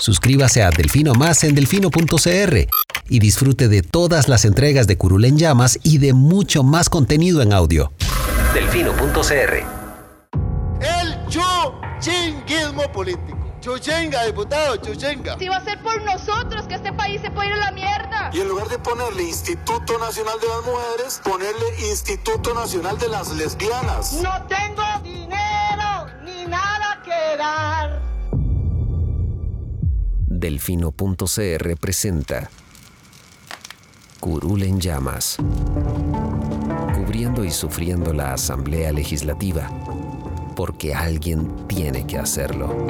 Suscríbase a Delfino Más en delfino.cr y disfrute de todas las entregas de Curul en Llamas y de mucho más contenido en audio. Delfino.cr El chuchinguismo político. Chuchenga, diputado, chuchenga. Si va a ser por nosotros que este país se puede ir a la mierda. Y en lugar de ponerle Instituto Nacional de las Mujeres, ponerle Instituto Nacional de las Lesbianas. No tengo dinero ni nada que dar. Delfino.cr presenta Curul en llamas, cubriendo y sufriendo la Asamblea Legislativa, porque alguien tiene que hacerlo.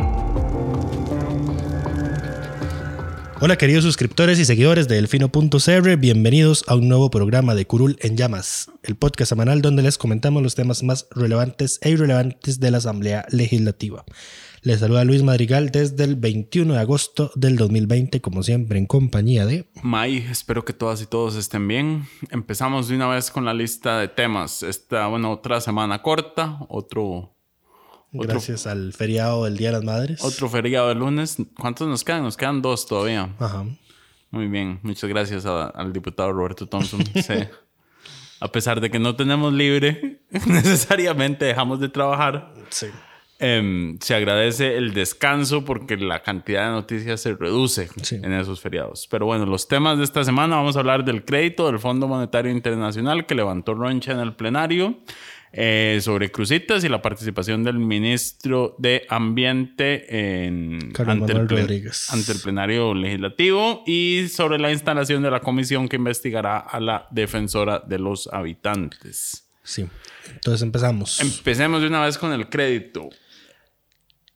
Hola queridos suscriptores y seguidores de Delfino.cr, bienvenidos a un nuevo programa de Curul en Llamas, el podcast semanal donde les comentamos los temas más relevantes e irrelevantes de la Asamblea Legislativa. Les saluda Luis Madrigal desde el 21 de agosto del 2020, como siempre en compañía de... May, espero que todas y todos estén bien. Empezamos de una vez con la lista de temas. Esta, bueno, otra semana corta, otro... Gracias al feriado del Día de las Madres. Otro feriado de lunes. ¿Cuántos nos quedan? Nos quedan dos todavía. Ajá. Muy bien, muchas gracias a- al diputado Roberto Thompson. Sí. A pesar de que no tenemos libre, necesariamente dejamos de trabajar. Sí. Em, se agradece el descanso porque la cantidad de noticias se reduce Sí. en esos feriados. Pero bueno, los temas de esta semana vamos a hablar del crédito del Fondo Monetario Internacional que levantó Roncha en el plenario, eh, sobre crucitas y la participación del ministro de Ambiente en, ante, el Rodríguez. ante el plenario legislativo y sobre la instalación de la comisión que investigará a la defensora de los habitantes. Sí. Entonces empezamos. Empecemos de una vez con el crédito.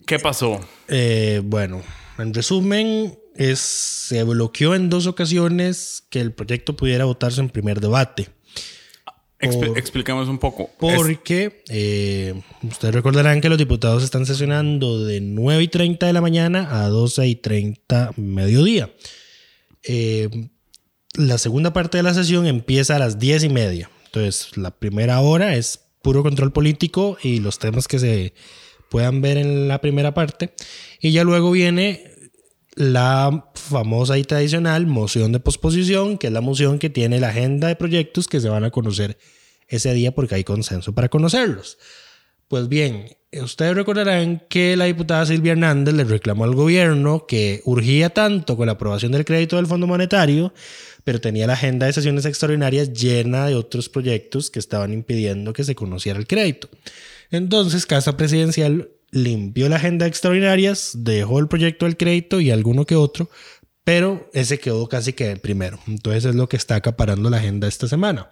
¿Qué pasó? Eh, bueno, en resumen, es, se bloqueó en dos ocasiones que el proyecto pudiera votarse en primer debate. Expli- Por- expliquemos un poco. Porque eh, ustedes recordarán que los diputados están sesionando de 9 y 30 de la mañana a 12 y 30 mediodía. Eh, la segunda parte de la sesión empieza a las 10 y media. Entonces, la primera hora es puro control político y los temas que se puedan ver en la primera parte. Y ya luego viene la famosa y tradicional moción de posposición, que es la moción que tiene la agenda de proyectos que se van a conocer ese día porque hay consenso para conocerlos. Pues bien, ustedes recordarán que la diputada Silvia Hernández le reclamó al gobierno que urgía tanto con la aprobación del crédito del Fondo Monetario, pero tenía la agenda de sesiones extraordinarias llena de otros proyectos que estaban impidiendo que se conociera el crédito. Entonces, Casa Presidencial limpió la agenda extraordinarias, dejó el proyecto del crédito y alguno que otro, pero ese quedó casi que el primero. Entonces es lo que está acaparando la agenda esta semana.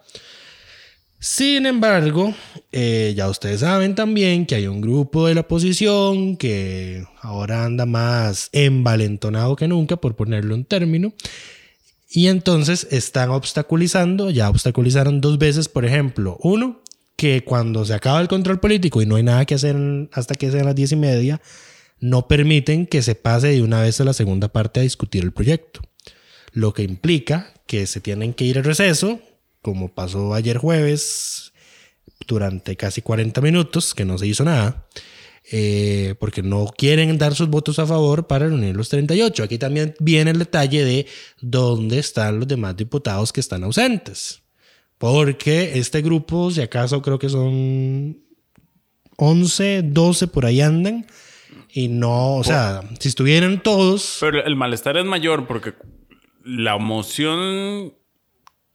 Sin embargo, eh, ya ustedes saben también que hay un grupo de la oposición que ahora anda más envalentonado que nunca, por ponerlo en término, y entonces están obstaculizando, ya obstaculizaron dos veces, por ejemplo, uno, que cuando se acaba el control político y no hay nada que hacer hasta que sean las diez y media, no permiten que se pase de una vez a la segunda parte a discutir el proyecto. Lo que implica que se tienen que ir a receso, como pasó ayer jueves, durante casi 40 minutos, que no se hizo nada, eh, porque no quieren dar sus votos a favor para reunir los 38. Aquí también viene el detalle de dónde están los demás diputados que están ausentes. Porque este grupo, si acaso creo que son 11, 12 por ahí andan. Y no, o sea, si estuvieran todos... Pero el malestar es mayor porque la moción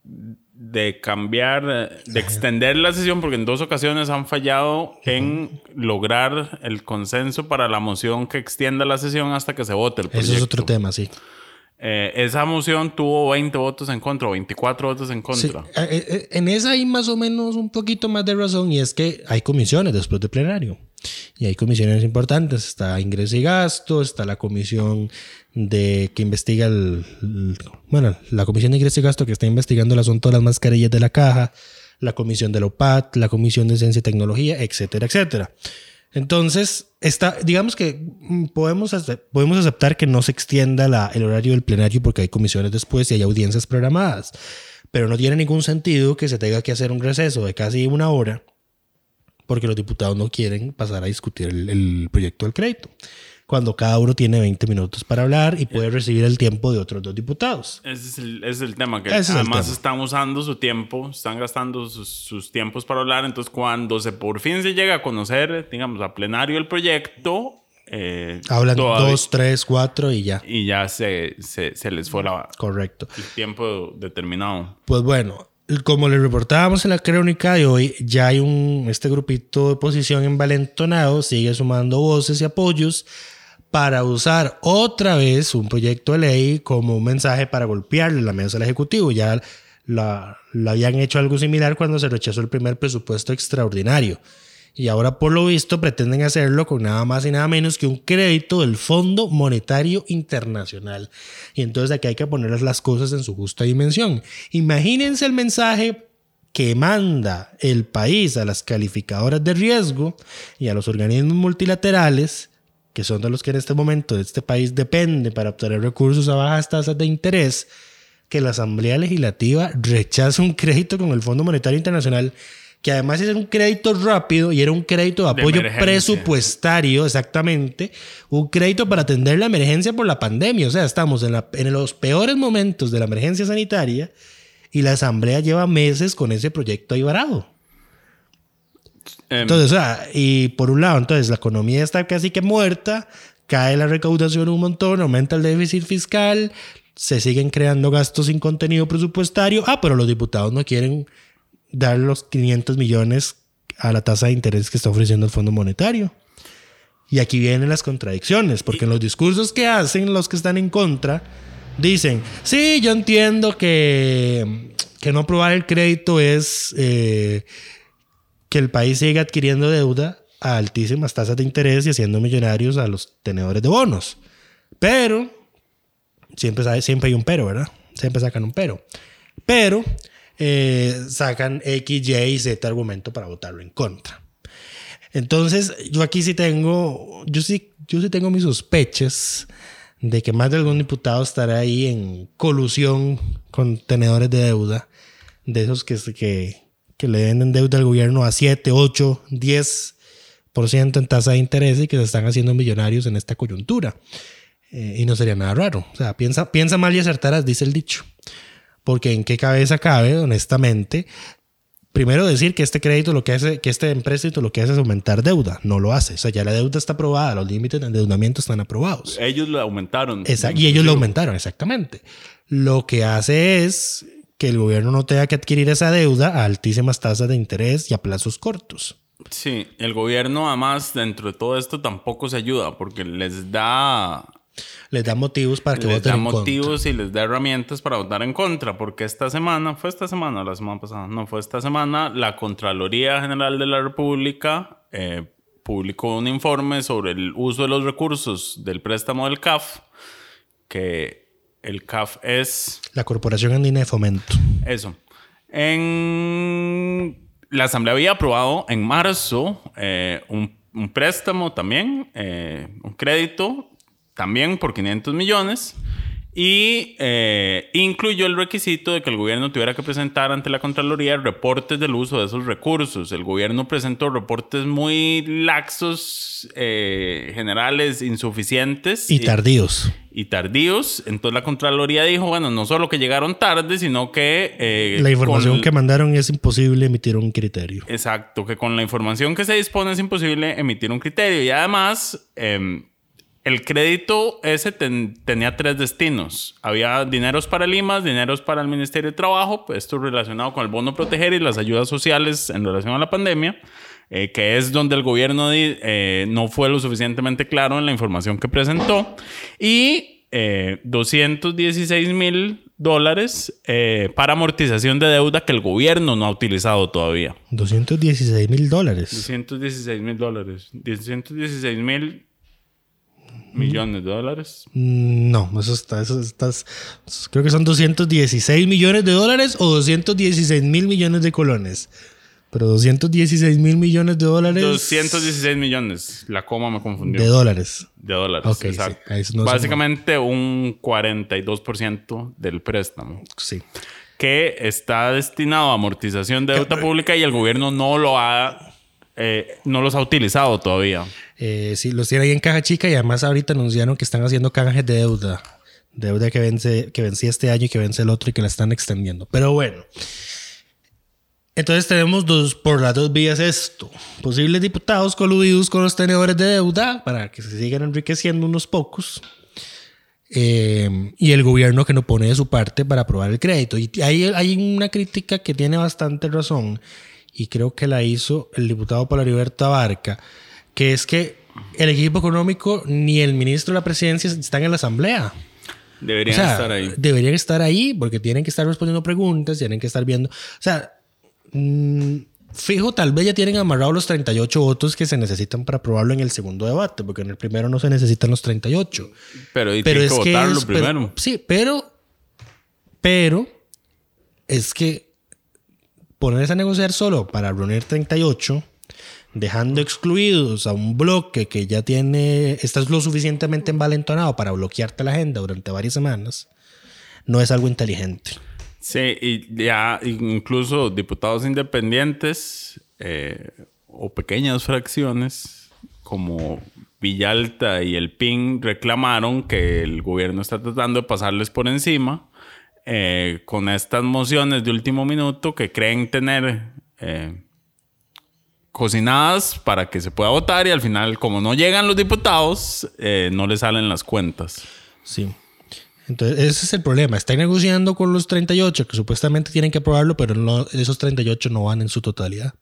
de cambiar, de extender la sesión, porque en dos ocasiones han fallado en lograr el consenso para la moción que extienda la sesión hasta que se vote el proyecto. Eso es otro tema, sí. Eh, esa moción tuvo 20 votos en contra, o 24 votos en Sí, contra. eh, eh, en esa hay más o menos un poquito más de razón y es que hay comisiones después del plenario y hay comisiones importantes. Está ingreso y gasto, está la comisión de que investiga el, el- bueno, la comisión de ingreso y gasto que está investigando el asunto de las mascarillas de la caja, la comisión de la OPAT, la comisión de ciencia y tecnología, etcétera, etcétera. Entonces, está, digamos que mm, podemos, podemos aceptar que no se extienda el horario del plenario porque hay comisiones después y hay audiencias programadas. Pero no tiene ningún sentido que se tenga que hacer un receso de casi una hora porque los diputados no quieren pasar a discutir el proyecto del crédito. Cuando cada uno tiene 20 minutos para hablar y puede recibir el tiempo de otros dos diputados. Ese es el, ese es el tema, que Ese es además tema. están usando su tiempo, están gastando sus, sus tiempos para hablar. Entonces, cuando se por fin se llega a conocer, digamos, a plenario el proyecto, eh, Hablan todavía- dos, tres, cuatro y ya. y ya se, se, se les fue la- Correcto. el tiempo determinado. Pues bueno, como les reportábamos en la crónica de hoy, ya hay un este grupito de oposición envalentonado, sigue sumando voces y apoyos para usar otra vez un proyecto de ley como un mensaje para golpearle la mesa al Ejecutivo. Ya la, habían hecho algo similar cuando se rechazó el primer presupuesto extraordinario. Y ahora, por lo visto, pretenden hacerlo con nada más y nada menos que un crédito del Fondo Monetario Internacional. Y entonces aquí hay que poner las cosas en su justa dimensión. Imagínense el mensaje que manda el país a las calificadoras de riesgo y a los organismos multilaterales, que son de los que en este momento este país depende para obtener recursos a bajas tasas de interés, que la Asamblea Legislativa rechaza un crédito con el Fondo Monetario Internacional, que además es un crédito rápido y era un crédito de apoyo presupuestario, exactamente, un crédito para atender la emergencia por la pandemia. O sea, estamos en, la- en los peores momentos de la emergencia sanitaria y la Asamblea lleva meses con ese proyecto ahí varado. Em, Entonces, o sea, y por un lado, entonces la economía está casi que muerta, cae la recaudación un montón, aumenta el déficit fiscal, se siguen creando gastos sin contenido presupuestario. Ah, pero los diputados no quieren dar los 500 millones a la tasa de interés que está ofreciendo el Fondo Monetario. Y aquí vienen las contradicciones, porque en los discursos que hacen los que están en contra, dicen, sí, yo entiendo que, que no aprobar el crédito es eh, que el país siga adquiriendo deuda a altísimas tasas de interés y haciendo millonarios a los tenedores de bonos. Pero, siempre, sabe- hay un pero, ¿verdad? Siempre sacan un pero. Pero eh, sacan X, Y y Z argumento para votarlo en contra. Entonces, yo aquí sí tengo, yo sí, yo sí tengo mis sospechas de que más de algún diputado estará ahí en colusión con tenedores de deuda, de esos que, que, que le venden deuda al gobierno a 7, 8, 10% en tasa de interés y que se están haciendo millonarios en esta coyuntura. Eh, y no sería nada raro. O sea, piensa, piensa mal y acertarás, dice el dicho. Porque en qué cabeza cabe, honestamente, primero decir que este crédito lo que hace, que este empréstito lo que hace es aumentar deuda. No lo hace. O sea, ya la deuda está aprobada, los límites de endeudamiento están aprobados. ellos lo aumentaron. Exacto, y ellos lo aumentaron, exactamente. Lo que hace es que el gobierno no tenga que adquirir esa deuda a altísimas tasas de interés y a plazos cortos. Sí, el gobierno además dentro de todo esto tampoco se ayuda porque les da Les da motivos para que les voten da en contra. motivos y les da herramientas para votar en contra, porque esta semana, fue esta semana o la semana pasada, no fue esta semana, la Contraloría General de la República eh, publicó un informe sobre el uso de los recursos del préstamo del CAF, que el CAF es La Corporación Andina de Fomento. eso. En la Asamblea había aprobado en marzo eh, un, un préstamo también, eh, un crédito también por 500 millones y eh, incluyó el requisito de que el gobierno tuviera que presentar ante la Contraloría reportes del uso de esos recursos. El gobierno presentó reportes muy laxos, eh, generales, insuficientes Y tardíos. y tardíos. Entonces la Contraloría dijo, bueno, no solo que llegaron tarde, sino que... eh, La información con- que mandaron es imposible emitir un criterio. Exacto, que con la información que se dispone es imposible emitir un criterio. Y además, em, el crédito ese ten- tenía tres destinos. Había dineros para Limas, dineros para el Ministerio de Trabajo, pues esto relacionado con el bono proteger y las ayudas sociales en relación a la pandemia, eh, que es donde el gobierno eh, no fue lo suficientemente claro en la información que presentó. Y eh, 216 mil dólares eh, para amortización de deuda que el gobierno no ha utilizado todavía. 216 mil dólares. 216 mil dólares. 216 mil millones de dólares. Mm, No, eso está, eso estás, creo que son 216 millones de dólares o 216 mil millones de colones. Pero 216 mil millones de dólares. 216 millones. La coma me confundió. de dólares. De dólares. Ok, sí. exacto. Ahí no Básicamente un 42% del préstamo. Sí. Que está destinado a amortización de deuda pública y el gobierno no lo ha eh, no los ha utilizado todavía. Eh, sí, los tiene ahí en caja chica y además ahorita anunciaron que están haciendo canjes de deuda. Deuda que vence, que vencía este año y que vence el otro y que la están extendiendo. Pero bueno. Entonces tenemos dos, por las dos vías esto. Posibles diputados coludidos con los tenedores de deuda para que se sigan enriqueciendo unos pocos. Eh, y el gobierno que no pone de su parte para aprobar el crédito. Y ahí hay una crítica que tiene bastante razón y creo que la hizo el diputado Heriberto Abarca, que es que el equipo económico ni el ministro de la presidencia están en la asamblea. Deberían estar ahí. Deberían estar ahí porque tienen que estar respondiendo preguntas, tienen que estar viendo. O sea, mm, fijo, tal vez ya tienen amarrados los 38 votos que se necesitan para aprobarlo en el segundo debate, porque en el primero no se necesitan los 38. Pero, pero es que votarlo primero. sí, pero, pero es que ponerse a negociar solo para reunir 38, dejando excluidos a un bloque que ya tiene, estás lo suficientemente envalentonado para bloquearte la agenda durante varias semanas, no es algo inteligente. Sí, y ya incluso diputados independientes eh, o pequeñas fracciones como Villalta y el PIN reclamaron que el gobierno está tratando de pasarles por encima eh, con estas mociones de último minuto que creen tener eh, cocinadas para que se pueda votar y al final como no llegan los diputados no les salen las cuentas. Sí. Entonces, ese es el problema. Están negociando con los 38 que supuestamente tienen que aprobarlo, pero no, esos 38 no van en su totalidad.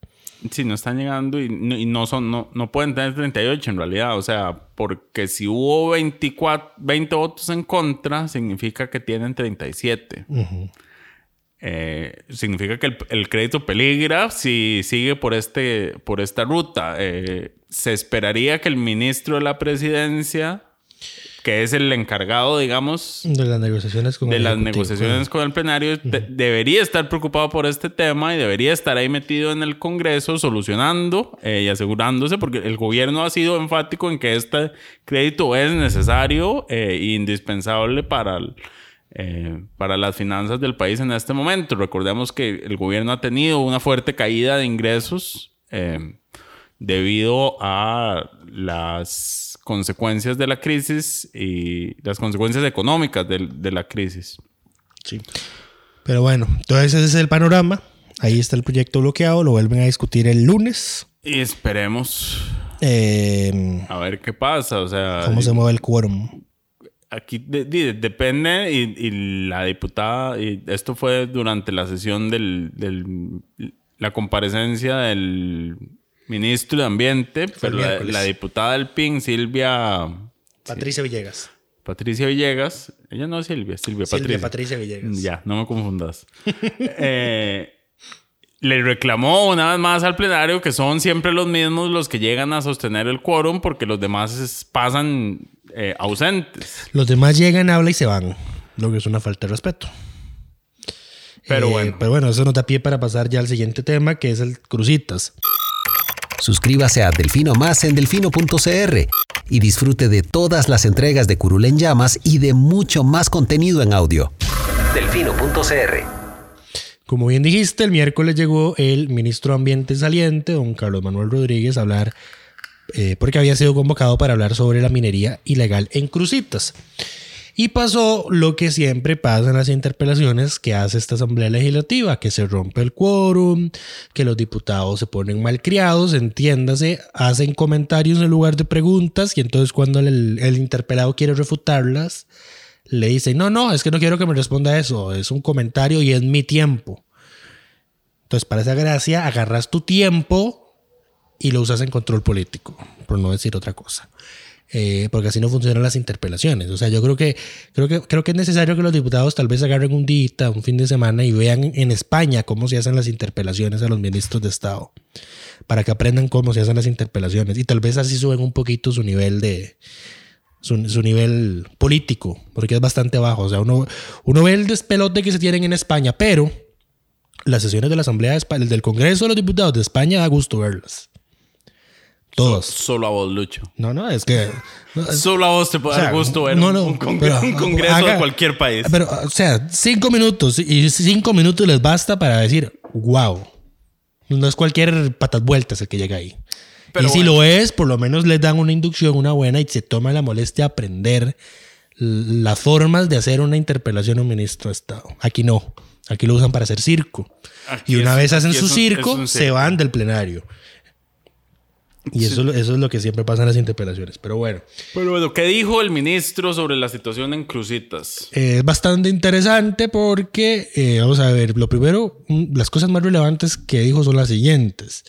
Sí, no están llegando y no, son, no, no, pueden tener 38 en realidad. O sea, porque si hubo 24, 20 votos en contra, significa que tienen 37. Eh, significa que el, crédito peligra si sigue por, este, por esta ruta. Eh, se esperaría que el ministro de la presidencia que es el encargado, digamos, de las negociaciones con, de el, las negociaciones con el plenario, debería estar preocupado por este tema y debería estar ahí metido en el Congreso solucionando eh, y asegurándose, porque el gobierno ha sido enfático en que este crédito es necesario e indispensable para, eh, para las finanzas del país en este momento. Recordemos que el gobierno ha tenido una fuerte caída de ingresos debido a las consecuencias de la crisis y las consecuencias económicas de, la crisis. Sí. Pero bueno, entonces ese es el panorama. Ahí está el proyecto bloqueado, lo vuelven a discutir el lunes. Y esperemos em, a ver qué pasa, o sea... ¿Cómo se mueve el quórum? Aquí depende y, la diputada, y esto fue durante la sesión del, del la comparecencia del ministro de Ambiente, pero la, diputada del PIN, Silvia... Patricia Villegas. Patricia Villegas. Ella no es Silvia, Silvia, Silvia Patricia. Villegas. Ya, no me confundas. Eh, le reclamó una vez más al plenario que son siempre los mismos los que llegan a sostener el quórum porque los demás pasan eh, ausentes. Los demás llegan, hablan y se van, lo que es una falta de respeto. Pero eh, bueno. Pero bueno, eso nos da pie para pasar ya al siguiente tema, que es el Crucitas. Suscríbase a Delfino Más en delfino.cr y disfrute de todas las entregas de Curul en Llamas y de mucho más contenido en audio. Delfino.cr Como bien dijiste, el miércoles llegó el ministro de Ambiente saliente, don Carlos Manuel Rodríguez, a hablar, eh, porque había sido convocado para hablar sobre la minería ilegal en Crucitas. Y pasó lo que siempre pasa en las interpelaciones que hace esta Asamblea Legislativa, que se rompe el quórum, que los diputados se ponen malcriados, entiéndase, hacen comentarios en lugar de preguntas y entonces cuando el, interpelado quiere refutarlas, le dicen, no, no, es que no quiero que me responda eso, es un comentario y es mi tiempo. Entonces, para esa gracia, agarras tu tiempo y lo usas en control político, por no decir otra cosa. Eh, porque así no funcionan las interpelaciones. O sea, yo creo que, creo, que, creo que es necesario que los diputados tal vez agarren un día, un fin de semana y vean en España cómo se hacen las interpelaciones a los ministros de Estado, para que aprendan cómo se hacen las interpelaciones y tal vez así suben un poquito su nivel de... Su, nivel político, porque es bastante bajo. O sea, uno, uno ve el despelote que se tienen en España, pero las sesiones de la Asamblea del Congreso de los Diputados de España da gusto verlas. Todos. solo a vos, Lucho. No, no, es que. Solo a vos te puede dar gusto ver un, congreso de cualquier país. Pero, o sea, cinco minutos y cinco minutos les basta para decir, wow. No es cualquier patas vueltas el que llega ahí. Pero y si bueno. lo es, por lo menos les dan una inducción, una buena, y se toma la molestia de aprender las formas de hacer una interpelación a un ministro de Estado. Aquí no. Aquí lo usan para hacer circo. Aquí y una es- vez hacen su un- circo, un se circo. van del plenario. Y eso, eso es lo que siempre pasa en las interpelaciones. Pero bueno. Pero bueno, ¿qué dijo el ministro sobre la situación en Cruzitas? Eh, Es bastante interesante porque, eh, vamos a ver, lo primero, mm, las cosas más relevantes que dijo son las siguientes.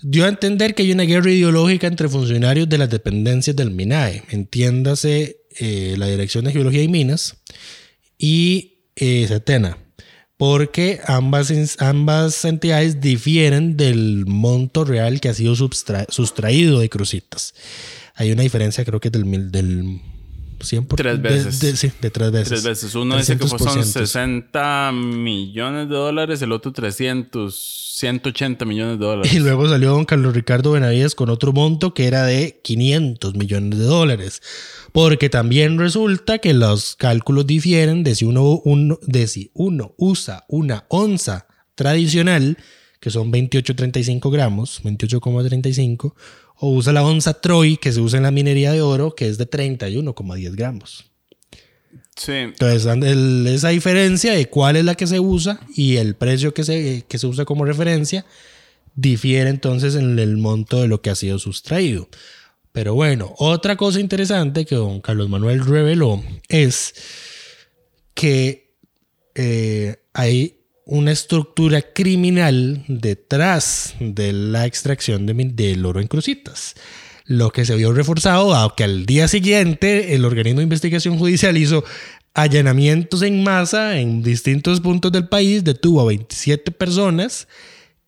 Dio a entender que hay una guerra ideológica entre funcionarios de las dependencias del MINAE, entiéndase eh, la Dirección de Geología y Minas y eh, Setena, porque ambas, ambas entidades difieren del monto real que ha sido sustraído de Cruzitas. Hay una diferencia, creo que del, del 100%. por- Tres veces. de- sí, de tres veces. Tres veces. Uno dice que son 300%. 60 millones de dólares, el otro 300, 180 millones de dólares. Y luego salió don Carlos Ricardo Benavides con otro monto que era de 500 millones de dólares. Porque también resulta que los cálculos difieren de si uno, uno- de si uno usa una onza tradicional, que son 28,35 gramos, 28,35, o usa la onza Troy, que se usa en la minería de oro, que es de 31,10 gramos. Sí. Entonces, el- esa diferencia de cuál es la que se usa y el precio que se, que se usa como referencia difiere entonces en el monto de lo que ha sido sustraído. Pero bueno, otra cosa interesante que don Carlos Manuel reveló es que eh, hay una estructura criminal detrás de la extracción de del oro en crucitas. Lo que se vio reforzado, dado que al día siguiente el organismo de investigación judicial hizo allanamientos en masa en distintos puntos del país, detuvo a 27 personas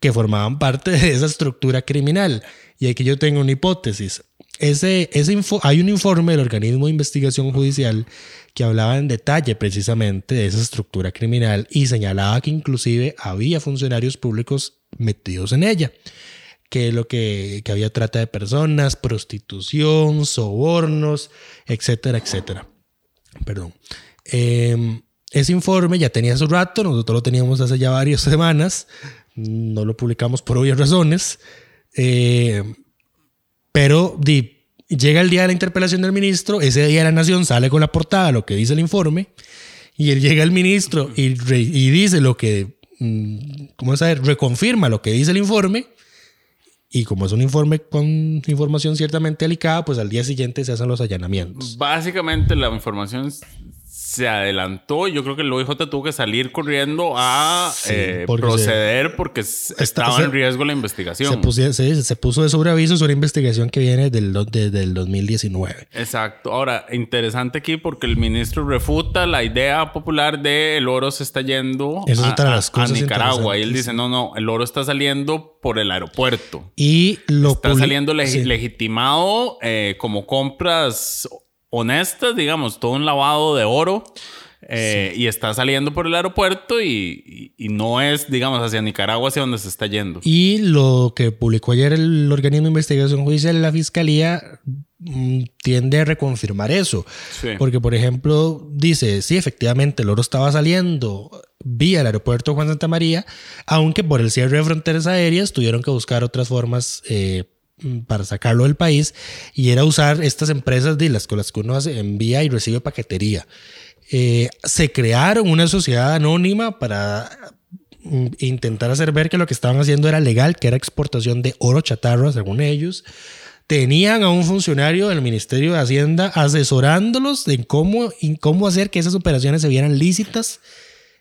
que formaban parte de esa estructura criminal. Y aquí yo tengo una hipótesis. Ese, ese info- hay un informe del organismo de investigación judicial que hablaba en detalle precisamente de esa estructura criminal y señalaba que inclusive había funcionarios públicos metidos en ella que lo que, que había trata de personas, prostitución, sobornos, etcétera, etcétera. Perdón. Eh, ese informe ya tenía su rato, nosotros lo teníamos hace ya varias semanas, no lo publicamos por obvias razones, eh, pero llega el día de la interpelación del ministro, ese día la Nación sale con la portada, lo que dice el informe, y él llega el ministro y, dice lo que, mm, ¿cómo ver? Reconfirma lo que dice el informe. Y como es un informe con información ciertamente delicada, pues al día siguiente se hacen los allanamientos. Básicamente la información se adelantó. Yo creo que el OIJ tuvo que salir corriendo a Sí, eh, porque proceder porque estaba se- en riesgo la Se, investigación. se- se puso de sobreaviso, una investigación que viene del, desde el 2019. Exacto. Ahora, interesante aquí porque el ministro refuta la idea popular de el oro se está yendo Esa es a, a- las a cosas Nicaragua. Y él dice, no, no, el oro está saliendo por el aeropuerto. Y lo Está saliendo leg- sí. legitimado eh, como compras honestas, digamos, todo un lavado de oro. eh, Y está saliendo por el aeropuerto y, y- y no es, digamos, hacia Nicaragua, hacia donde se está yendo. Y lo que publicó ayer el organismo de investigación judicial, la fiscalía, mm, tiende a reconfirmar eso. Sí. Porque, por ejemplo, dice, sí, efectivamente, el oro estaba saliendo vía el aeropuerto Juan Santa María, aunque por el cierre de fronteras aéreas tuvieron que buscar otras formas eh, para sacarlo del país y era usar estas empresas de las con las que uno envía y recibe paquetería. Eh, se crearon una sociedad anónima para mm, intentar hacer ver que lo que estaban haciendo era legal, que era exportación de oro chatarra, según ellos. Tenían a un funcionario del Ministerio de Hacienda asesorándolos en cómo, en cómo hacer que esas operaciones se vieran lícitas.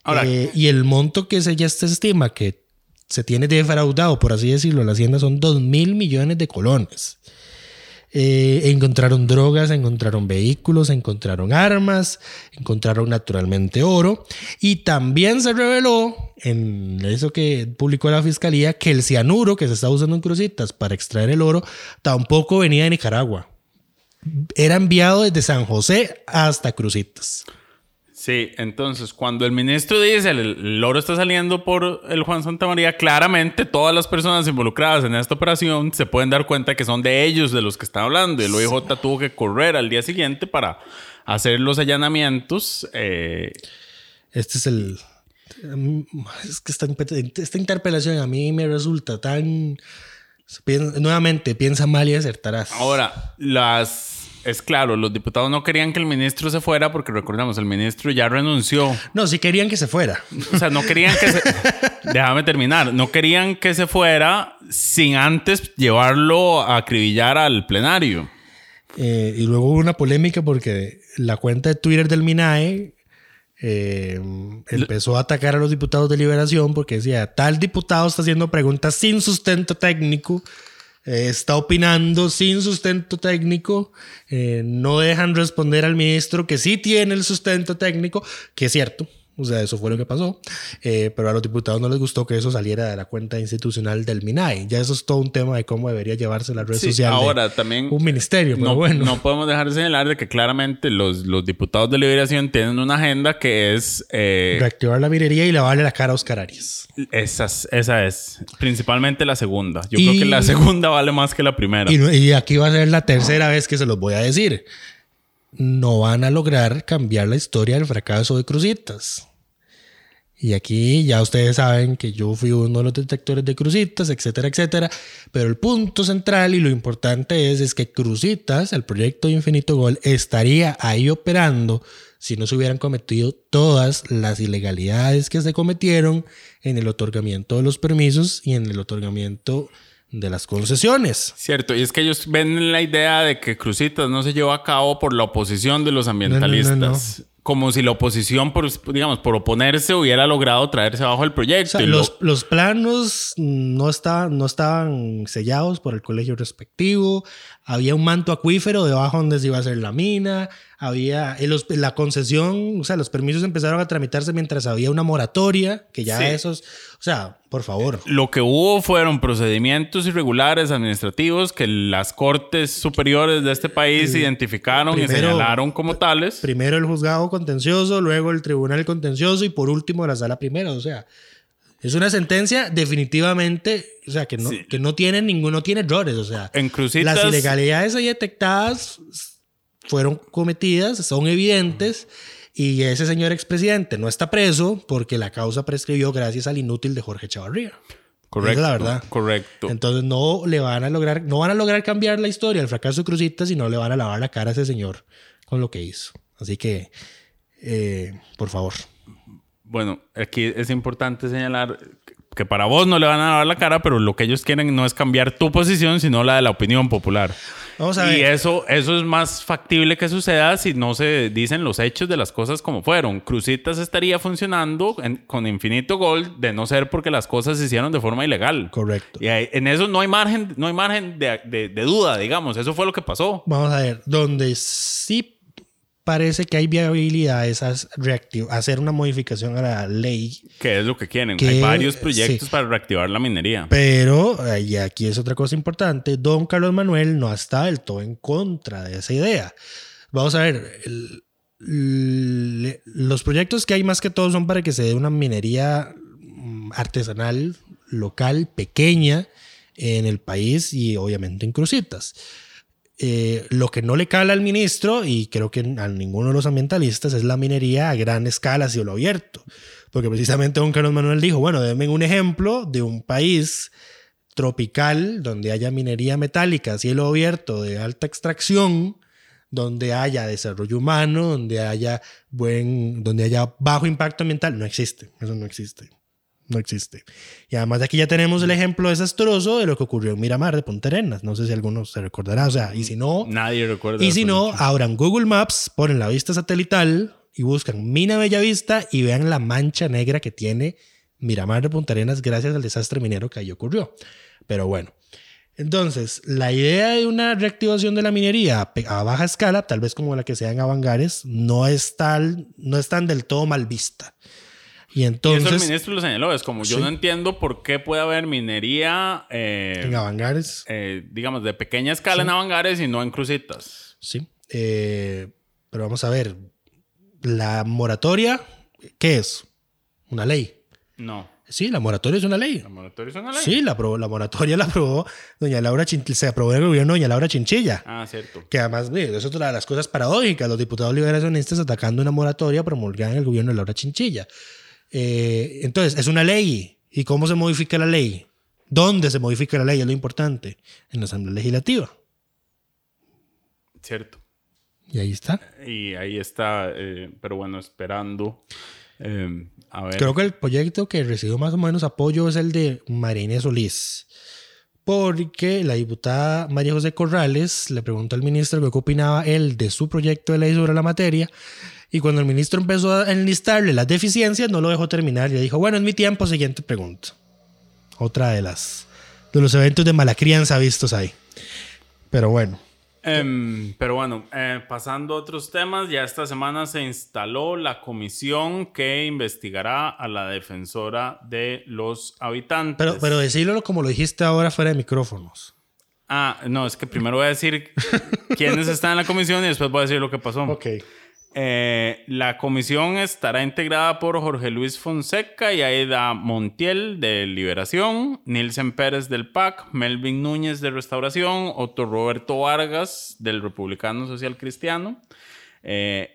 Ahora- Eh, y el monto que se ya se estima que se tiene defraudado, por así decirlo, la Hacienda son 2 mil millones de colones. Eh, encontraron drogas, encontraron vehículos, encontraron armas, encontraron naturalmente oro. Y también se reveló en eso que publicó la fiscalía que el cianuro que se está usando en crucitas para extraer el oro tampoco venía de Nicaragua. Era enviado desde San José hasta Crucitas. Sí, entonces cuando el ministro dice el, el oro está saliendo por el Juan Santa María, claramente todas las personas involucradas en esta operación se pueden dar cuenta que son de ellos de los que están hablando. Y el OIJ tuvo que correr al día siguiente para hacer los allanamientos. eh, Este es el, Mm, Es que esta, esta interpelación a mí me resulta tan... Nuevamente, piensa mal y acertarás. Ahora, las... Es claro, los diputados no querían que el ministro se fuera porque recordamos, el ministro ya renunció. No, si querían que se fuera. O sea, no querían que se... Déjame terminar. No querían que se fuera sin antes llevarlo a acribillar al plenario. Eh, y luego hubo una polémica porque la cuenta de Twitter del MINAE eh, empezó a atacar a los diputados de Liberación porque decía, tal diputado está haciendo preguntas sin sustento técnico, eh, está opinando sin sustento técnico, eh, no dejan responder al ministro que sí tiene el sustento técnico, que es cierto. O sea, eso fue lo que pasó. Eh, pero a los diputados no les gustó que eso saliera de la cuenta institucional del MINAE. Ya eso es todo un tema de cómo debería llevarse la red Sí, social. de ahora también... Un ministerio, pero no, bueno. no podemos dejar de señalar de que claramente los, los diputados de Liberación tienen una agenda que es... eh, reactivar la minería y lavarle la cara a Oscar Arias. esas, esa es. Principalmente la segunda. Yo Y- creo que la segunda vale más que la primera. Y, y aquí va a ser la tercera vez que se los voy a decir. No van a lograr cambiar la historia del fracaso de Cruzitas. Y aquí ya ustedes saben que yo fui uno de los detectores de Cruzitas, etcétera, etcétera. Pero el punto central y lo importante es, es que Cruzitas, el proyecto de Infinito Gol, estaría ahí operando si no se hubieran cometido todas las ilegalidades que se cometieron en el otorgamiento de los permisos y en el otorgamiento de las concesiones. Cierto, y es que ellos ven la idea de que Cruzitas no se llevó a cabo por la oposición de los ambientalistas. no, no. Como si la oposición, por, digamos, por oponerse, hubiera logrado traerse abajo el proyecto. O sea, Y lo- los, los planos no estaban, no estaban sellados por el colegio respectivo. Había un manto acuífero debajo donde se iba a hacer la mina. Había eh, los- la concesión, o sea, los permisos empezaron a tramitarse mientras había una moratoria, que ya Sí. esos, o sea, por favor. Lo que hubo fueron procedimientos irregulares administrativos que las cortes superiores de este país identificaron y señalaron como tales. Primero el juzgado contencioso, luego el tribunal contencioso y por último la sala primera. O sea, es una sentencia definitivamente, o sea, que no, Sí. que no tiene ningún, no tiene errores. O sea, En Cruzitas, las ilegalidades ahí detectadas fueron cometidas, son evidentes. Y ese señor expresidente no está preso porque la causa prescribió gracias al inútil de Jorge Chavarría. correcto, Esa es la verdad. correcto. Entonces no le van a lograr, no van a lograr cambiar la historia del fracaso de Cruzitas y no le van a lavar la cara a ese señor con lo que hizo. Así que, eh, por favor. Bueno, aquí es importante señalar que para vos no le van a lavar la cara, pero lo que ellos quieren no es cambiar tu posición, sino la de la opinión popular. Vamos a Y ver. eso, eso es más factible que suceda si no se dicen los hechos de las cosas como fueron. Cruzitas estaría funcionando en- con infinito gol de no ser porque las cosas se hicieron de forma ilegal. Correcto. Y en eso no hay margen, no hay margen de, de- de duda, digamos. Eso fue lo que pasó. Vamos a ver. Donde sí parece que hay viabilidad es as- reactiv- hacer una modificación a la ley. Que es lo que quieren. Que- hay varios proyectos sí. para reactivar la minería. Pero, eh, y aquí es otra cosa importante, don Carlos Manuel no está del todo en contra de esa idea. Vamos a ver, el- le- los proyectos que hay más que todo son para que se dé una minería mm, artesanal, local, pequeña en el país y obviamente en crucitas. Eh, lo que no le cala al ministro, y creo que a ninguno de los ambientalistas, es la minería a gran escala cielo abierto. Porque precisamente don Carlos Manuel dijo, bueno, denme un ejemplo de un país tropical donde haya minería metálica cielo abierto de alta extracción, donde haya desarrollo humano, donde haya buen, donde haya bajo impacto ambiental. No existe, eso no existe. No existe. Y además de aquí ya tenemos el ejemplo desastroso de lo que ocurrió en Miramar de Punta Arenas. No sé si alguno se recordará. O sea, y si no, Nadie recuerda. y si no, mucho. abran Google Maps, ponen la vista satelital y buscan Mina Bellavista y vean la mancha negra que tiene Miramar de Punta Arenas gracias al desastre minero que ahí ocurrió. Pero bueno, entonces la idea de una reactivación de la minería a baja escala, tal vez como la que sea en Avangares, no es, tal, no es tan del todo mal vista. Y Y eso el entonces, ministro lo señaló. Es como yo no entiendo por qué puede haber minería, eh, en Avangares, eh, digamos, de pequeña escala en Avangares y no en Cruzitas. sí. Eh, pero vamos a ver, la moratoria, ¿qué es? Una ley. No. Sí, la moratoria es una ley. La moratoria es una ley. Sí, la, aprobó- la moratoria la aprobó doña Laura Chinchilla, se aprobó en el gobierno de doña Laura Chinchilla. Ah, cierto. Que además, ve, es otra de las cosas paradójicas, los diputados liberacionistas atacando una moratoria promulgada en el gobierno de Laura Chinchilla. Eh, entonces, es una ley. ¿Y cómo se modifica la ley? ¿Dónde se modifica la ley? Es lo importante. En la Asamblea Legislativa. Cierto. Y ahí está. Y ahí está, eh, pero bueno, esperando. eh, a ver. Creo que el proyecto que recibió más o menos apoyo es el de María Inés Solís. Porque la diputada María José Corrales le preguntó al ministro qué opinaba él de su proyecto de ley sobre la materia. Y cuando el ministro empezó a enlistarle las deficiencias, no lo dejó terminar. Y dijo, bueno, es mi tiempo, siguiente pregunta. Otra de las de los eventos de mala crianza vistos ahí. Pero bueno. Em, pero bueno, eh, pasando a otros temas, ya esta semana se instaló la comisión que investigará a la defensora de los habitantes. Pero, pero decirlo como lo dijiste ahora fuera de micrófonos. Ah, no, es que primero voy a decir quiénes están en la comisión y después voy a decir lo que pasó. Ok. Eh, la comisión estará integrada por Jorge Luis Fonseca y Aida Montiel de Liberación, Nielsen Pérez del PAC, Melvin Núñez de Restauración, Otto Roberto Vargas del Republicano Social Cristiano, eh,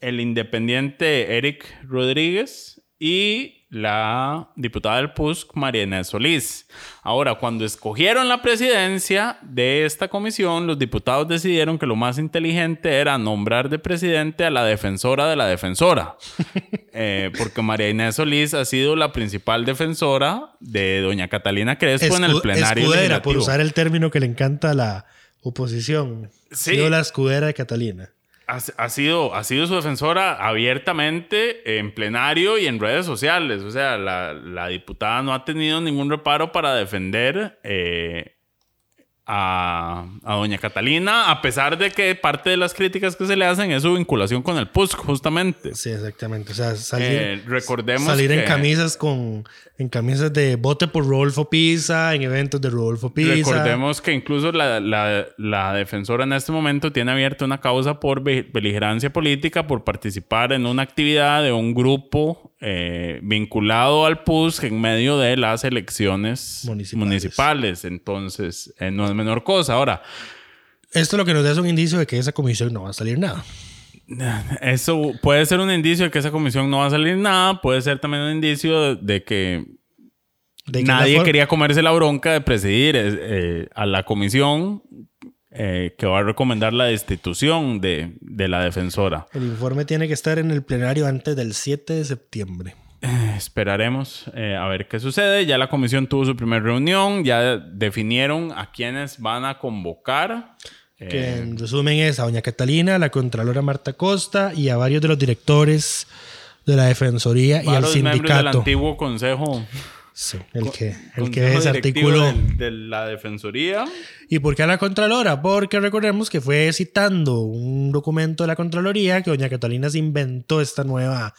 el independiente Eric Rodríguez y la diputada del PUSC, María Inés Solís. Ahora, cuando escogieron la presidencia de esta comisión, los diputados decidieron que lo más inteligente era nombrar de presidente a la defensora de la defensora. Eh, porque María Inés Solís ha sido la principal defensora de doña Catalina Crespo en el plenario escudera, por usar el término que le encanta a la oposición. Sí. Sido la escudera de Catalina. Ha, sido, ha sido su defensora abiertamente en plenario y en redes sociales. O sea, la, la diputada no ha tenido ningún reparo para defender eh, a, a doña Catalina, a pesar de que parte de las críticas que se le hacen es su vinculación con el PUSC, justamente. Sí, exactamente. O sea, salir, Eh, recordemos salir en camisas con en camisas de vote por Rodolfo Pisa, en eventos de Rodolfo Pisa. Recordemos que incluso la, la- la defensora en este momento tiene abierta una causa por be- beligerancia política por participar en una actividad de un grupo eh, vinculado al PUSC en medio de las elecciones Municipales. municipales. Entonces, eh, no es menor cosa. Ahora, Esto lo que nos da es un indicio de que esa comisión no va a salir nada. eso puede ser un indicio de que esa comisión no va a salir nada, puede ser también un indicio de, de que De que Nadie quería comerse la bronca de presidir eh, a la comisión eh, que va a recomendar la destitución de, de la defensora. El informe tiene que estar en el plenario antes del 7 de septiembre. Eh, Esperaremos eh, a ver qué sucede. Ya la comisión tuvo su primera reunión, ya definieron a quienes van a convocar. Eh, Que en resumen es a doña Catalina, a la Contralora Marta Costa y a varios de los directores de la Defensoría y al varios miembros del sindicato. antiguo consejo, Sí, el que, el que desarticuló. del- de la defensoría. ¿Y por qué a la Contralora? Porque recordemos que fue citando un documento de la Contraloría que doña Catalina se inventó esta nueva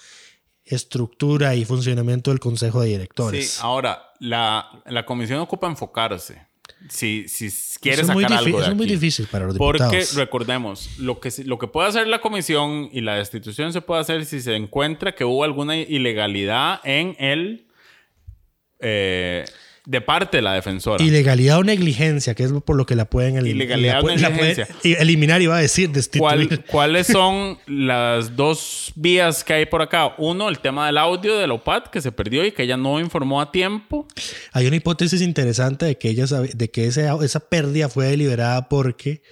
estructura y funcionamiento del Consejo de Directores. Sí, ahora, la, la comisión ocupa enfocarse. Si, si quiere Eso es muy sacar algo de es muy difícil para los Porque diputados. recordemos, lo que, lo que puede hacer la comisión y la destitución se puede hacer si se encuentra que hubo alguna ilegalidad en el... eh, de parte de la defensora. Ilegalidad o negligencia, que es por lo que la pueden, elim- Ilegalidad la o negligencia. eliminar, iba a decir, destituir. ¿Cuál- ¿Cuáles son las dos vías que hay por acá? Uno, el tema del audio de la OPAT que se perdió y que ella no informó a tiempo. Hay una hipótesis interesante de que, ella sabe- de que ese- esa pérdida fue deliberada porque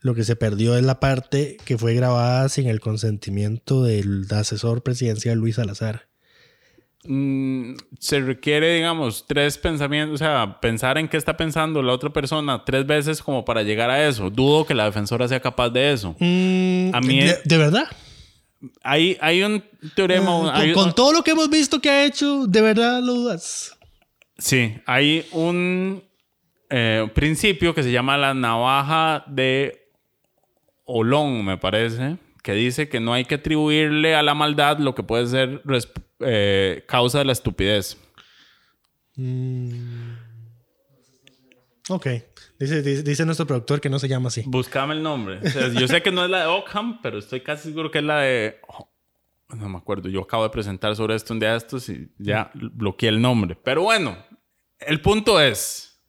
lo que se perdió es la parte que fue grabada sin el consentimiento del asesor presidencial Luis Salazar. Mm, se requiere, digamos, tres pensamientos, o sea, pensar en qué está pensando la otra persona tres veces como para llegar a eso. Dudo que la defensora sea capaz de eso. Mm, A mí- de, de verdad. Hay, hay un teorema... con, hay- con todo lo que hemos visto que ha hecho, de verdad lo dudas. Sí, hay un eh, principio que se llama la navaja de Olón, me parece, que dice que no hay que atribuirle a la maldad lo que puede ser eh, causa de la estupidez. Ok. Dice, dice, dice nuestro productor que no se llama así. Buscame el nombre. O sea, yo sé que no es la de Ockham, pero estoy casi seguro que es la de. oh, no me acuerdo. Yo acabo de presentar sobre esto un día de estos y ya bloqueé el nombre. Pero bueno, el punto es: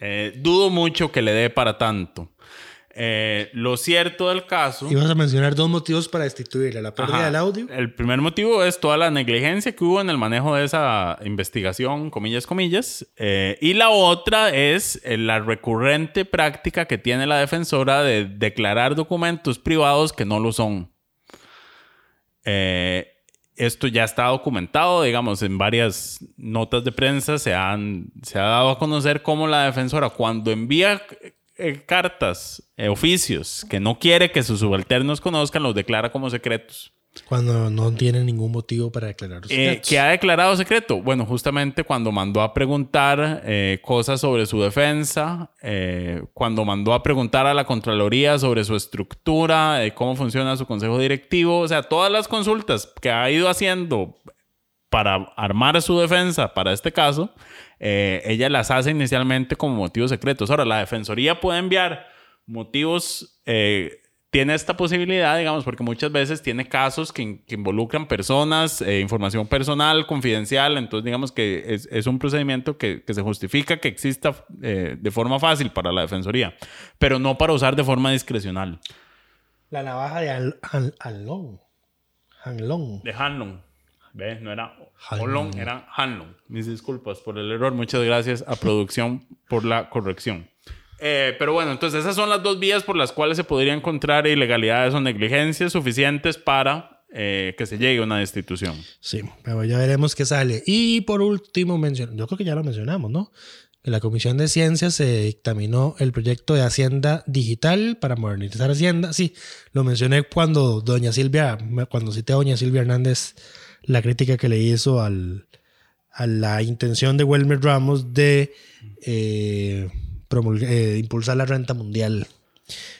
eh, dudo mucho que le dé para tanto. Eh, lo cierto del caso... Ibas a mencionar dos motivos para destituirle, la pérdida Ajá. del audio. El primer motivo es toda la negligencia que hubo en el manejo de esa investigación, comillas, comillas. Eh, y la otra es eh, la recurrente práctica que tiene la defensora de declarar documentos privados que no lo son. Eh, esto ya está documentado, digamos, en varias notas de prensa se, han, se ha dado a conocer cómo la defensora cuando envía eh, cartas, eh, oficios que no quiere que sus subalternos conozcan, los declara como secretos. Cuando no tiene ningún motivo para declarar los Eh, secretos. ¿Qué ha declarado secreto? Bueno, justamente cuando mandó a preguntar eh, cosas sobre su defensa, eh, cuando mandó a preguntar a la Contraloría sobre su estructura, eh, cómo funciona su consejo directivo, o sea, todas las consultas que ha ido haciendo para armar su defensa para este caso, eh, ella las hace inicialmente como motivos secretos. Ahora, la Defensoría puede enviar motivos, eh, tiene esta posibilidad, digamos, porque muchas veces tiene casos que, que involucran personas, eh, información personal, confidencial, entonces digamos que es, es un procedimiento que, que se justifica que exista eh, de forma fácil para la Defensoría, pero no para usar de forma discrecional. La navaja de Alon. Hanlon. De Hanlon. ¿Ves? No era. Holon, era Hanlon. Mis disculpas por el error. Muchas gracias a producción por la corrección. Eh, pero bueno, entonces esas son las dos vías por las cuales se podría encontrar ilegalidades o negligencias suficientes para eh, que se llegue a una destitución. Sí, pero ya veremos qué sale. Y por último, yo creo que ya lo mencionamos, ¿no? En la Comisión de Ciencias se dictaminó el proyecto de Hacienda Digital para modernizar Hacienda. Sí, lo mencioné cuando doña Silvia, cuando cité a doña Silvia Hernández la crítica que le hizo al, a la intención de Wilmer Ramos de eh, eh, impulsar la renta mundial.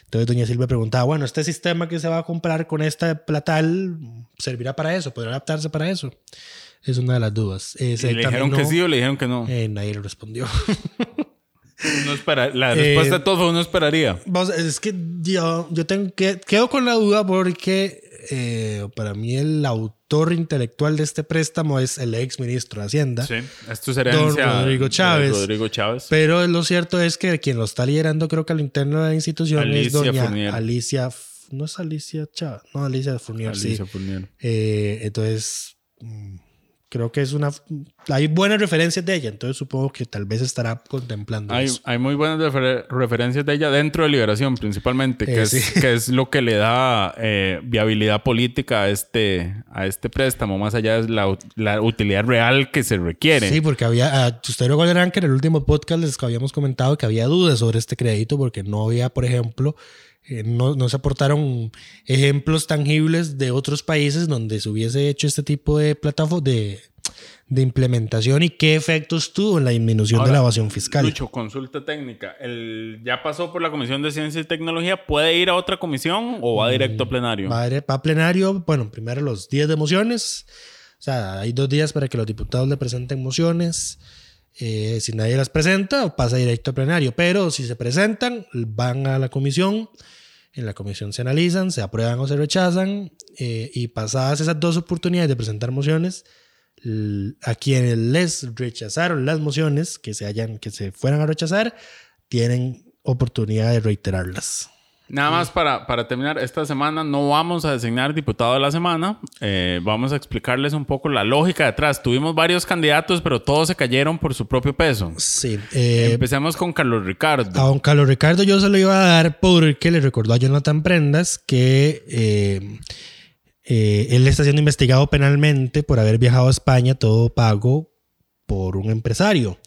Entonces doña Silvia preguntaba, bueno, este sistema que se va a comprar con esta platal servirá para eso, podrá adaptarse para eso. Es una de las dudas. Eh, se ¿Y le dijeron dictaminó- que sí o le dijeron que no? Eh, nadie le respondió. Espera- la eh, respuesta de todo uno esperaría. Vamos, es que yo, yo tengo que, quedo con la duda porque eh, para mí el autor intelectual de este préstamo es el ex ministro de Hacienda. Sí, esto es herencia Don Rodrigo Chávez. Rodrigo Chávez. Pero lo cierto es que quien lo está liderando, creo que a lo interno de la institución es Alicia doña Fournier. Alicia. No es Alicia Chávez, no, Alicia Fournier, sí. Alicia Fournier. Eh, entonces, mm, creo que es una. Hay buenas referencias de ella, entonces supongo que tal vez estará contemplando Hay, eso. hay muy buenas refer- referencias de ella dentro de Liberación, principalmente, que, Eh, es, sí. que es lo que le da eh, viabilidad política a este, a este préstamo, más allá de la, la utilidad real que se requiere. Sí, porque había. ah, Ustedes recordarán que en el último podcast les habíamos comentado que había dudas sobre este crédito porque no había, por ejemplo. Eh, no, no se aportaron ejemplos tangibles de otros países donde se hubiese hecho este tipo de plataforma de, de implementación y qué efectos tuvo en la disminución de la evasión fiscal. Lucho, consulta técnica. El, ¿Ya pasó por la Comisión de Ciencia y Tecnología? ¿Puede ir a otra comisión o va directo a plenario? Mm, Va a, ir- va a plenario, bueno, primero los días de mociones. O sea, hay dos días para que los diputados le presenten mociones. Eh, si nadie las presenta, pasa directo a plenario. Pero si se presentan, van a la comisión. En la comisión se analizan, se aprueban o se rechazan. eh, y pasadas esas dos oportunidades de presentar mociones, a quienes les rechazaron las mociones, que se, hayan, que se fueran a rechazar, tienen oportunidad de reiterarlas. Nada más para, para terminar, esta semana no vamos a designar diputado de la semana. Eh, vamos a explicarles un poco la lógica detrás. Tuvimos varios candidatos, pero todos se cayeron por su propio peso. Sí. eh, Empecemos con Carlos Ricardo. A don Carlos Ricardo yo se lo iba a dar porque le recordó a Jonathan Prendas que eh, eh, él está siendo investigado penalmente por haber viajado a España todo pago por un empresario.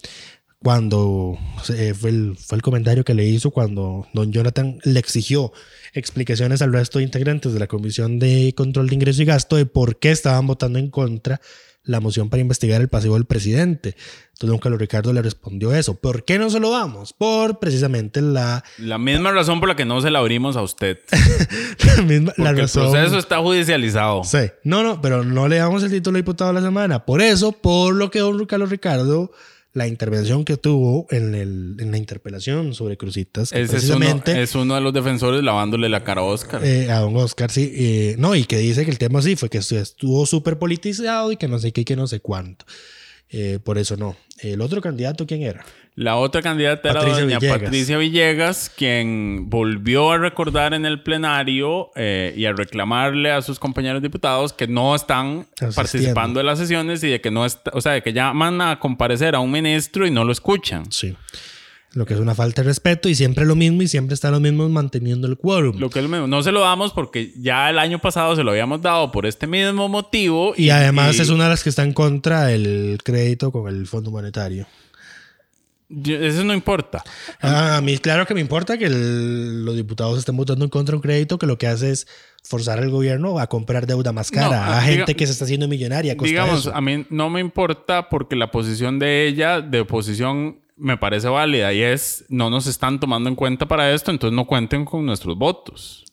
Cuando eh, fue, el, fue el comentario que le hizo cuando don Jonathan le exigió explicaciones al resto de integrantes de la Comisión de Control de Ingreso y Gasto de por qué estaban votando en contra la moción para investigar el pasivo del presidente. Entonces don Carlos Ricardo le respondió eso. ¿Por qué no se lo damos? Por precisamente la, La misma razón por la que no se la abrimos a usted. la misma la Porque razón. el proceso está judicializado. Sí. No, no, pero no le damos el título de diputado de la semana. Por eso, por lo que don Carlos Ricardo, la intervención que tuvo en, el, en la interpelación sobre Crucitas, es uno, precisamente es uno de los defensores lavándole la cara a Oscar. eh, a don Oscar, sí. eh, no, y que dice que el tema sí fue que estu- estuvo súper politizado y que no sé qué y que no sé cuánto. Eh, por eso no. El otro candidato, ¿quién era? La otra candidata era Patricia doña Villegas. Patricia Villegas, quien volvió a recordar en el plenario eh, y a reclamarle a sus compañeros diputados que no están Asistiendo. participando de las sesiones y de que no está, o sea, de que llaman a comparecer a un ministro y no lo escuchan. Sí. Lo que es una falta de respeto y siempre lo mismo y siempre están los mismos manteniendo el quórum. Lo que es lo mismo. No se lo damos porque ya el año pasado se lo habíamos dado por este mismo motivo. Y además y- es una de las que está en contra del crédito con el Fondo Monetario. Yo- Eso no importa. Ah, a mí claro que me importa que el- los diputados estén votando en contra de un crédito que lo que hace es forzar al gobierno a comprar deuda más cara No, a ah, gente que se está haciendo millonaria. a Digamos, a mí no me importa porque la posición de ella, de oposición, me parece válida y es no nos están tomando en cuenta para esto, entonces no cuenten con nuestros votos.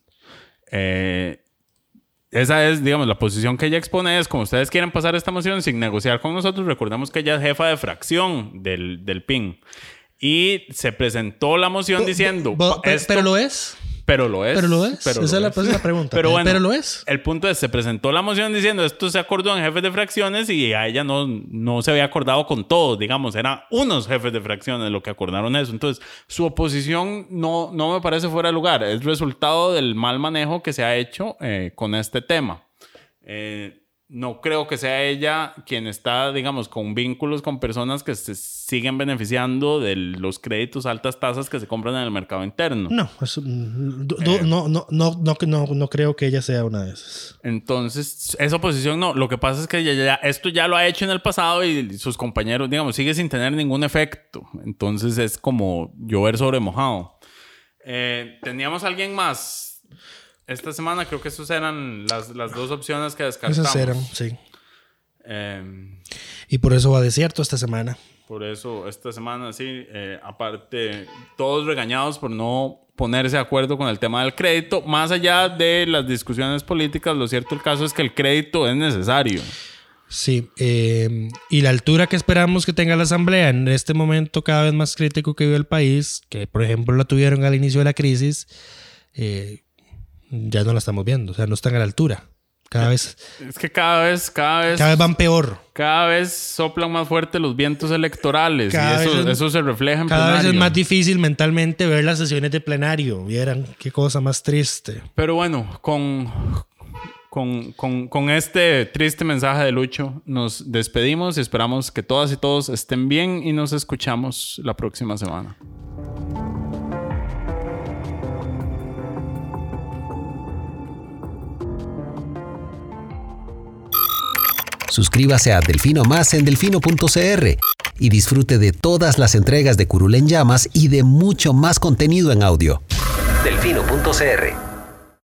Eh, esa es, digamos, la posición que ella expone es como ustedes quieren pasar esta moción sin negociar con nosotros, recordemos que ella es jefa de fracción del, del PIN. Y se presentó la moción diciendo... esto- pero lo es. Pero lo es. Pero lo es. Pero Esa lo es la- esa es la pregunta. Pero bueno, Pero lo es. El punto es, se presentó la moción diciendo esto se acordó en jefes de fracciones y a ella no, no se había acordado con todos, digamos, eran unos jefes de fracciones los que acordaron eso. Entonces, su oposición no, no me parece fuera de lugar. Es resultado del mal manejo que se ha hecho eh, con este tema. Eh, no creo que sea ella quien está, digamos, con vínculos con personas que se siguen beneficiando de los créditos altas tasas que se compran en el mercado interno. No, eso, mm, Eh. no, no, no, no, no, no creo que ella sea una de esas. Entonces, esa oposición no. Lo que pasa es que ya, ya- esto ya lo ha hecho en el pasado y sus compañeros, digamos, sigue sin tener ningún efecto. Entonces es como llover sobre mojado. Eh, Teníamos alguien más. Esta semana creo que esas eran las, las dos opciones que descartamos. Esas eran, sí. Eh, Y por eso va desierto esta semana. por eso, esta semana sí, eh, aparte, todos regañados por no ponerse de acuerdo con el tema del crédito. Más allá de las discusiones políticas, lo cierto el caso es que el crédito es necesario. Sí, eh, y la altura que esperamos que tenga la Asamblea en este momento cada vez más crítico que vive el país, que por ejemplo la tuvieron al inicio de la crisis, eh, ya no la estamos viendo, o sea, no están a la altura. Cada vez, Es que cada vez, cada vez, cada vez van peor. cada vez soplan más fuerte los vientos electorales Cada y eso, es- eso se refleja en Cada vez es más difícil mentalmente ver las sesiones de plenario. Vieran qué cosa más triste. Pero bueno, con, con, con, con este triste mensaje de Lucho, nos despedimos y esperamos que todas y todos estén bien y nos escuchamos la próxima semana. Suscríbase a Delfino Más en delfino.cr y disfrute de todas las entregas de Curul en Llamas y de mucho más contenido en audio. Delfino.cr